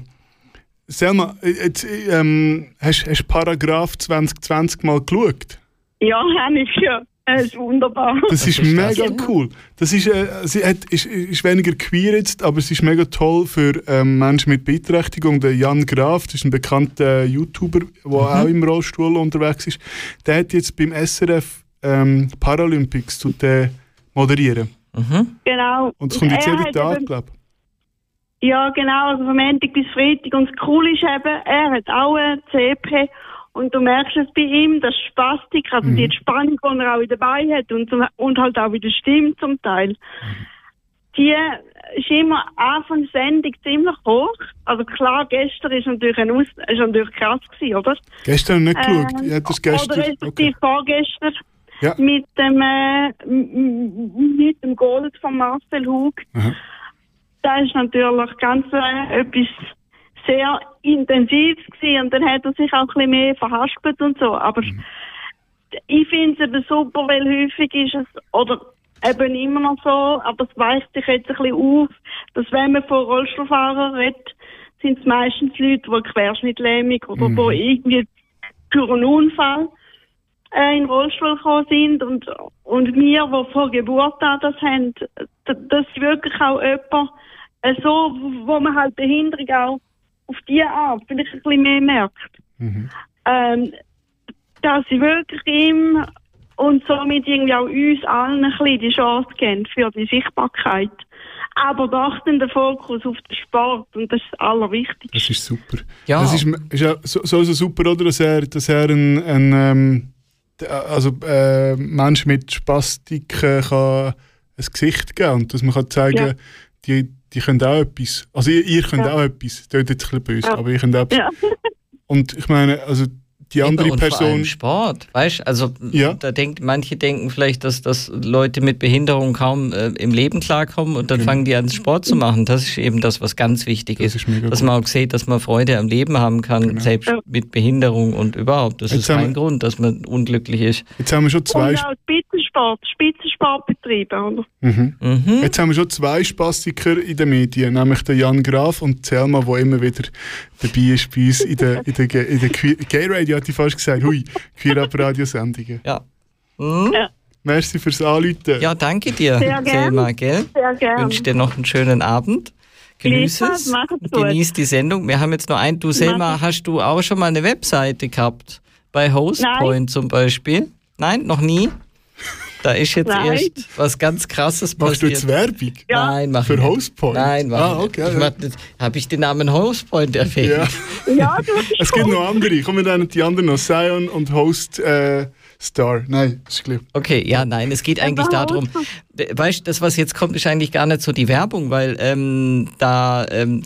F: Selma, äh, jetzt, ähm, hast du Paragraph 2020 mal geschaut?
H: Ja, habe ich ja. Das ist wunderbar.
F: Das ist, mega cool. Das ist, äh, sie hat, ist, ist weniger queer jetzt, aber es ist mega toll für ähm, Menschen mit Beeinträchtigung. Der Jan Graf, das ist ein bekannter YouTuber, der
E: Mhm.
F: auch im Rollstuhl unterwegs ist. Der hat jetzt beim SRF ähm, Paralympics zu den moderieren.
E: Mhm.
H: Genau.
F: Und es kommt jetzt
H: er
F: jeden
H: hat
F: Tag, glaube
H: Ja, genau, also vom Montag bis Freitag. Und das Coole ist eben, er hat auch eine CP und du merkst es bei ihm, das Spastik, also
F: Mhm.
H: die Spannung, die er auch dabei hat und, zum- und halt auch wieder stimmt zum Teil, die ist immer Anfang der Sendung ziemlich hoch. Also klar, gestern ist natürlich, ein Aus ist natürlich krass gewesen, oder?
F: Gestern nicht geschaut.
H: Ähm,
F: Ich hätte das gestern.
H: Oder respektive vorgestern
F: Ja.
H: mit dem, äh, mit dem Gold von Marcel Hug.
F: Aha.
H: Das ist natürlich ganz äh, etwas sehr intensives gewesen und dann hat er sich auch ein bisschen mehr verhaspelt und so. Aber
F: Mhm.
H: ich finde es eben super, weil häufig ist es, oder eben immer noch so, aber es weicht sich jetzt ein bisschen auf, dass wenn man von Rollstuhlfahrern redet, sind es meistens Leute, die querschnittlähmig oder
F: Mhm.
H: die irgendwie durch einen Unfall äh, in den Rollstuhl gekommen sind und, und wir, die von Geburt an das haben, das ist wirklich auch jemand, äh, so, wo man halt Behinderung auch auf diese Art vielleicht ein bisschen mehr merkt.
F: Mhm.
H: Ähm, dass sie wirklich ihm und somit irgendwie auch uns allen ein bisschen die Chance geben für die Sichtbarkeit. Aber doch dann der Fokus auf den Sport und das ist das Allerwichtigste.
F: Das ist super.
E: Ja.
F: Das ist, ist ja so, sowieso super, oder? Dass er, dass er ein, ein ähm, also, äh, Mensch mit Spastik äh, kann ein Gesicht geben und dass man kann zeigen
H: Ja.
F: die, die können auch etwas. Also ihr, ihr könnt
H: Ja.
F: auch etwas. Das ist jetzt ein bisschen böse,
H: Ja.
F: aber ihr könnt auch etwas.
H: Ja.
F: Und ich meine, also die andere
E: und
F: Person.
E: Vor allem Sport, weißt also
F: Ja.
E: da denkt, manche denken vielleicht, dass, dass Leute mit Behinderung kaum äh, im Leben klarkommen und dann fangen die an, Sport zu machen. Das ist eben das, was ganz wichtig
F: Genau. Das
E: ist.
F: ist mega
E: dass
F: gut.
E: man auch sieht, dass man Freude am Leben haben kann, selbst
H: Ja.
E: mit Behinderung und überhaupt. Das
F: Jetzt
E: ist
F: wir-
E: Grund, dass man unglücklich ist.
F: Jetzt haben wir schon zwei,
H: Und auch Spitzensport, Spitzensport betreiben, oder?
E: Mhm.
F: jetzt haben wir schon zwei Spastiker in den Medien, nämlich der Jan Graf und Selma, der immer wieder dabei ist bei uns in der, in der, in der Gay Radio, hat ich fast gesagt, hui, Queer Up Radiosendungen.
E: Ja.
F: Merci fürs Anrufen.
E: Ja, danke dir,
H: Sehr.
E: Selma, gell?
H: Sehr
E: Ich
H: gerne.
E: wünsche dir noch einen schönen Abend. Genieß es. Genieß die Sendung. Wir haben jetzt noch ein. Du, Selma, hast du auch schon mal eine Webseite gehabt? Bei Hostpoint zum Beispiel? Nein, noch nie? Da ist jetzt
H: Nein.
E: erst was ganz Krasses
F: Machst du
E: passiert.
F: jetzt Werbung?
H: Ja.
E: Nein, mach
F: Für. Hostpoint?
E: Nein, mach
F: Ah,
E: ich
F: okay,
E: nicht. Ich
F: ja.
E: Habe ich den Namen Hostpoint erwähnt?
F: Ja.
H: Ja, du
F: Es gibt noch andere. Kommen dann die anderen noch. Sion und Host äh, Star. Nein, das ist klar.
E: Okay, ja, nein, es geht eigentlich darum, weißt du, das, was jetzt kommt, ist eigentlich gar nicht so die Werbung, weil ähm, da ähm,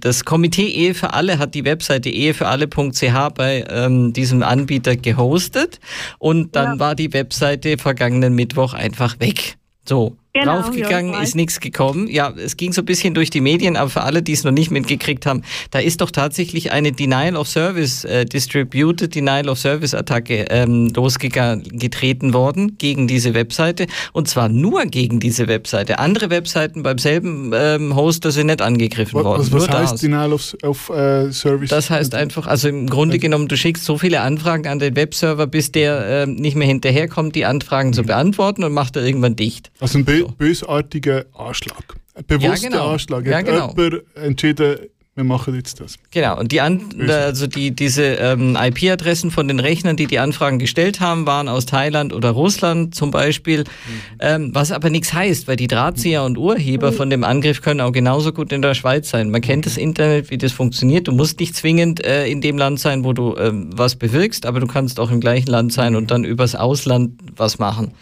E: das Komitee Ehe für alle hat die Webseite ehefüralle.ch bei ähm, diesem Anbieter gehostet und dann
H: Ja.
E: war die Webseite vergangenen Mittwoch einfach weg. So.
H: Genau, weiß.
E: ist nichts gekommen. Ja, es ging so ein bisschen durch die Medien, aber für alle, die es noch nicht mitgekriegt haben, da ist doch tatsächlich eine Denial of Service, äh, Distributed Denial of Service Attacke ähm, losgetreten worden gegen diese Webseite. Und zwar nur gegen diese Webseite. Andere Webseiten beim selben ähm, Hoster sind nicht angegriffen worden.
F: Was, was heißt
E: das.
F: Denial of, of äh, Service?
E: Das heißt einfach, also im Grunde genommen, du schickst so viele Anfragen an den Webserver, bis der ähm, nicht mehr hinterherkommt, die Anfragen zu beantworten und macht er irgendwann dicht.
F: Also ein bö bösartiger Anschlag. Ein bewusster
E: genau.
F: Anschlag.
E: Ja, genau.
F: jemand entschieden, wir machen jetzt das.
E: Genau, und die An also die, diese ähm, IP-Adressen von den Rechnern, die die Anfragen gestellt haben, waren aus Thailand oder Russland zum Beispiel, ähm, was aber nichts heißt, weil die Drahtzieher und Urheber von dem Angriff können auch genauso gut in der Schweiz sein. Man kennt das Internet, wie das funktioniert. Du musst nicht zwingend äh, in dem Land sein, wo du ähm, was bewirkst, aber du kannst auch im gleichen Land sein und dann übers Ausland was machen.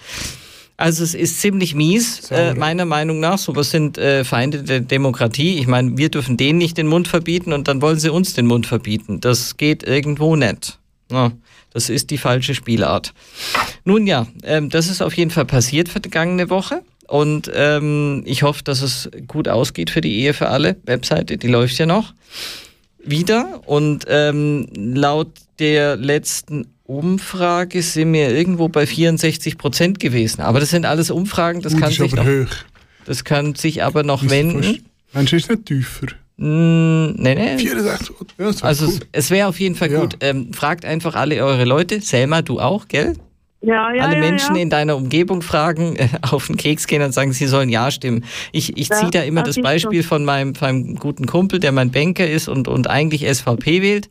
E: Also es ist ziemlich mies, äh, meiner Meinung nach. Sowas sind äh, Feinde der Demokratie. Ich meine, wir dürfen denen nicht den Mund verbieten und dann wollen sie uns den Mund verbieten. Das geht irgendwo nicht. Ja, das ist die falsche Spielart. Nun ja, ähm, das ist auf jeden Fall passiert vergangene Woche. Und ähm, ich hoffe, dass es gut ausgeht für die Ehe für alle. Webseite, die läuft ja noch wieder. Und ähm, laut der letzten Umfrage sind wir irgendwo bei 64 Prozent gewesen. Aber das sind alles Umfragen, das
F: Uh,
E: kann sich
F: aber
E: noch,
F: hoch.
E: das kann sich aber noch wenden.
F: Mensch, ist nicht tiefer.
E: Mm, nee, nee.
F: 64. Ja,
E: Also
F: cool.
E: es, es wäre auf jeden Fall
F: Ja.
E: gut. Ähm, fragt einfach alle eure Leute. Selma, du auch, gell?
H: Ja, ja,
E: alle Menschen in deiner Umgebung fragen, äh, auf den Keks gehen und sagen, sie sollen ja stimmen. Ich, ich ziehe da immer
H: das
E: Beispiel von meinem, von meinem guten Kumpel, der mein Banker ist und, und eigentlich SVP wählt.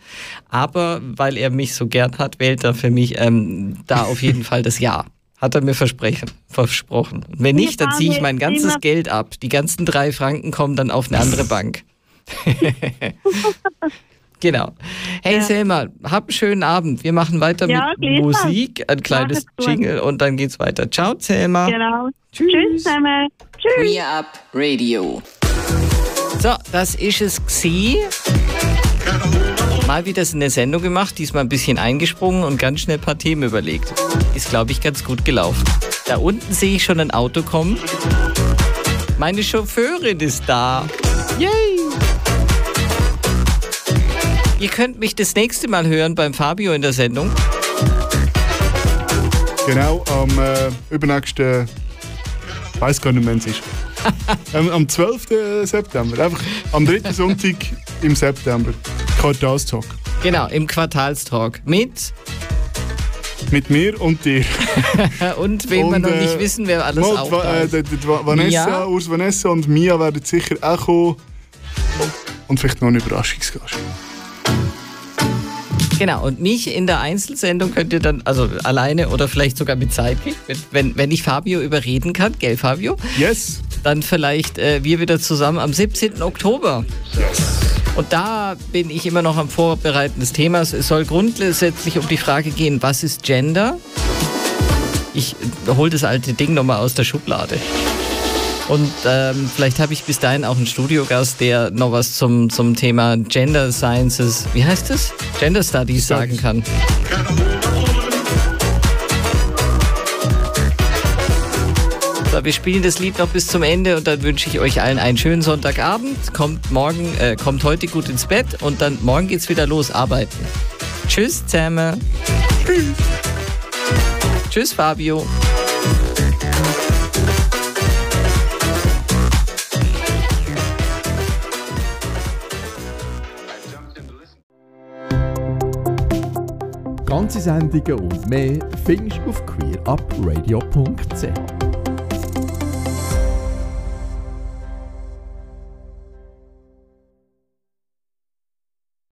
E: Aber weil er mich so gern hat, wählt er für mich ähm, da auf jeden Fall das Ja. Hat er mir versprechen, versprochen. Und wenn nicht, dann ziehe ich mein ganzes Geld ab. Die ganzen drei Franken kommen dann auf eine andere Bank. genau. Hey
H: Ja.
E: Selma, hab einen schönen Abend. Wir machen weiter
H: Ja,
E: mit. Musik, ein kleines. Jingle und dann geht's weiter. Ciao, Selma.
H: Genau. Tschüss zusammen. Tschüss.
B: Queer Up Radio.
E: So, das ist es gsi. Mal wieder eine Sendung gemacht, diesmal ein bisschen eingesprungen und ganz schnell ein paar Themen überlegt. Ist, glaube ich, ganz gut gelaufen. Da unten sehe ich schon ein Auto kommen. Meine Chauffeurin ist da. Yay! Ihr könnt mich das nächste Mal hören beim Fabio in der Sendung.
F: Genau, am äh, übernächsten. Ich weiß gar nicht, wann es ist. ähm, am 12. September. Einfach am dritten Sonntag im September. Quartalstalk.
E: Genau, im Quartalstalk. Mit
F: Mit mir und dir.
E: und wem wir noch
F: äh,
E: nicht wissen, wer alles
F: Mal,
E: auch da
F: äh,
E: ist.
F: Va- Vanessa,
E: Mia?
F: Urs Vanessa und Mia werden sicher auch kommen. Und vielleicht noch ein Überraschungsgast.
E: Genau, und mich in der Einzelsendung könnt ihr dann, also alleine oder vielleicht sogar mit Sidekick, wenn, wenn, ich Fabio überreden kann, gell Fabio?
F: Yes!
E: Dann vielleicht äh, wir wieder zusammen am 17. Oktober. Und da bin ich immer noch am Vorbereiten des Themas. Es soll grundsätzlich um die Frage gehen, was ist Gender? Ich hole das alte Ding nochmal aus der Schublade. Und ähm, vielleicht habe ich bis dahin auch einen Studiogast, der noch was zum, zum Thema Gender Sciences, wie heißt es? Gender Studies sagen kann. So, wir spielen das Lied noch bis zum Ende und dann wünsche ich euch allen einen schönen Sonntagabend. Kommt morgen, äh, kommt heute gut ins Bett und dann morgen geht's wieder los arbeiten. Tschüss zusammen. Tschüss. Tschüss Fabio.
A: Ganze Sendungen und mehr findest du auf queerupradio.ch.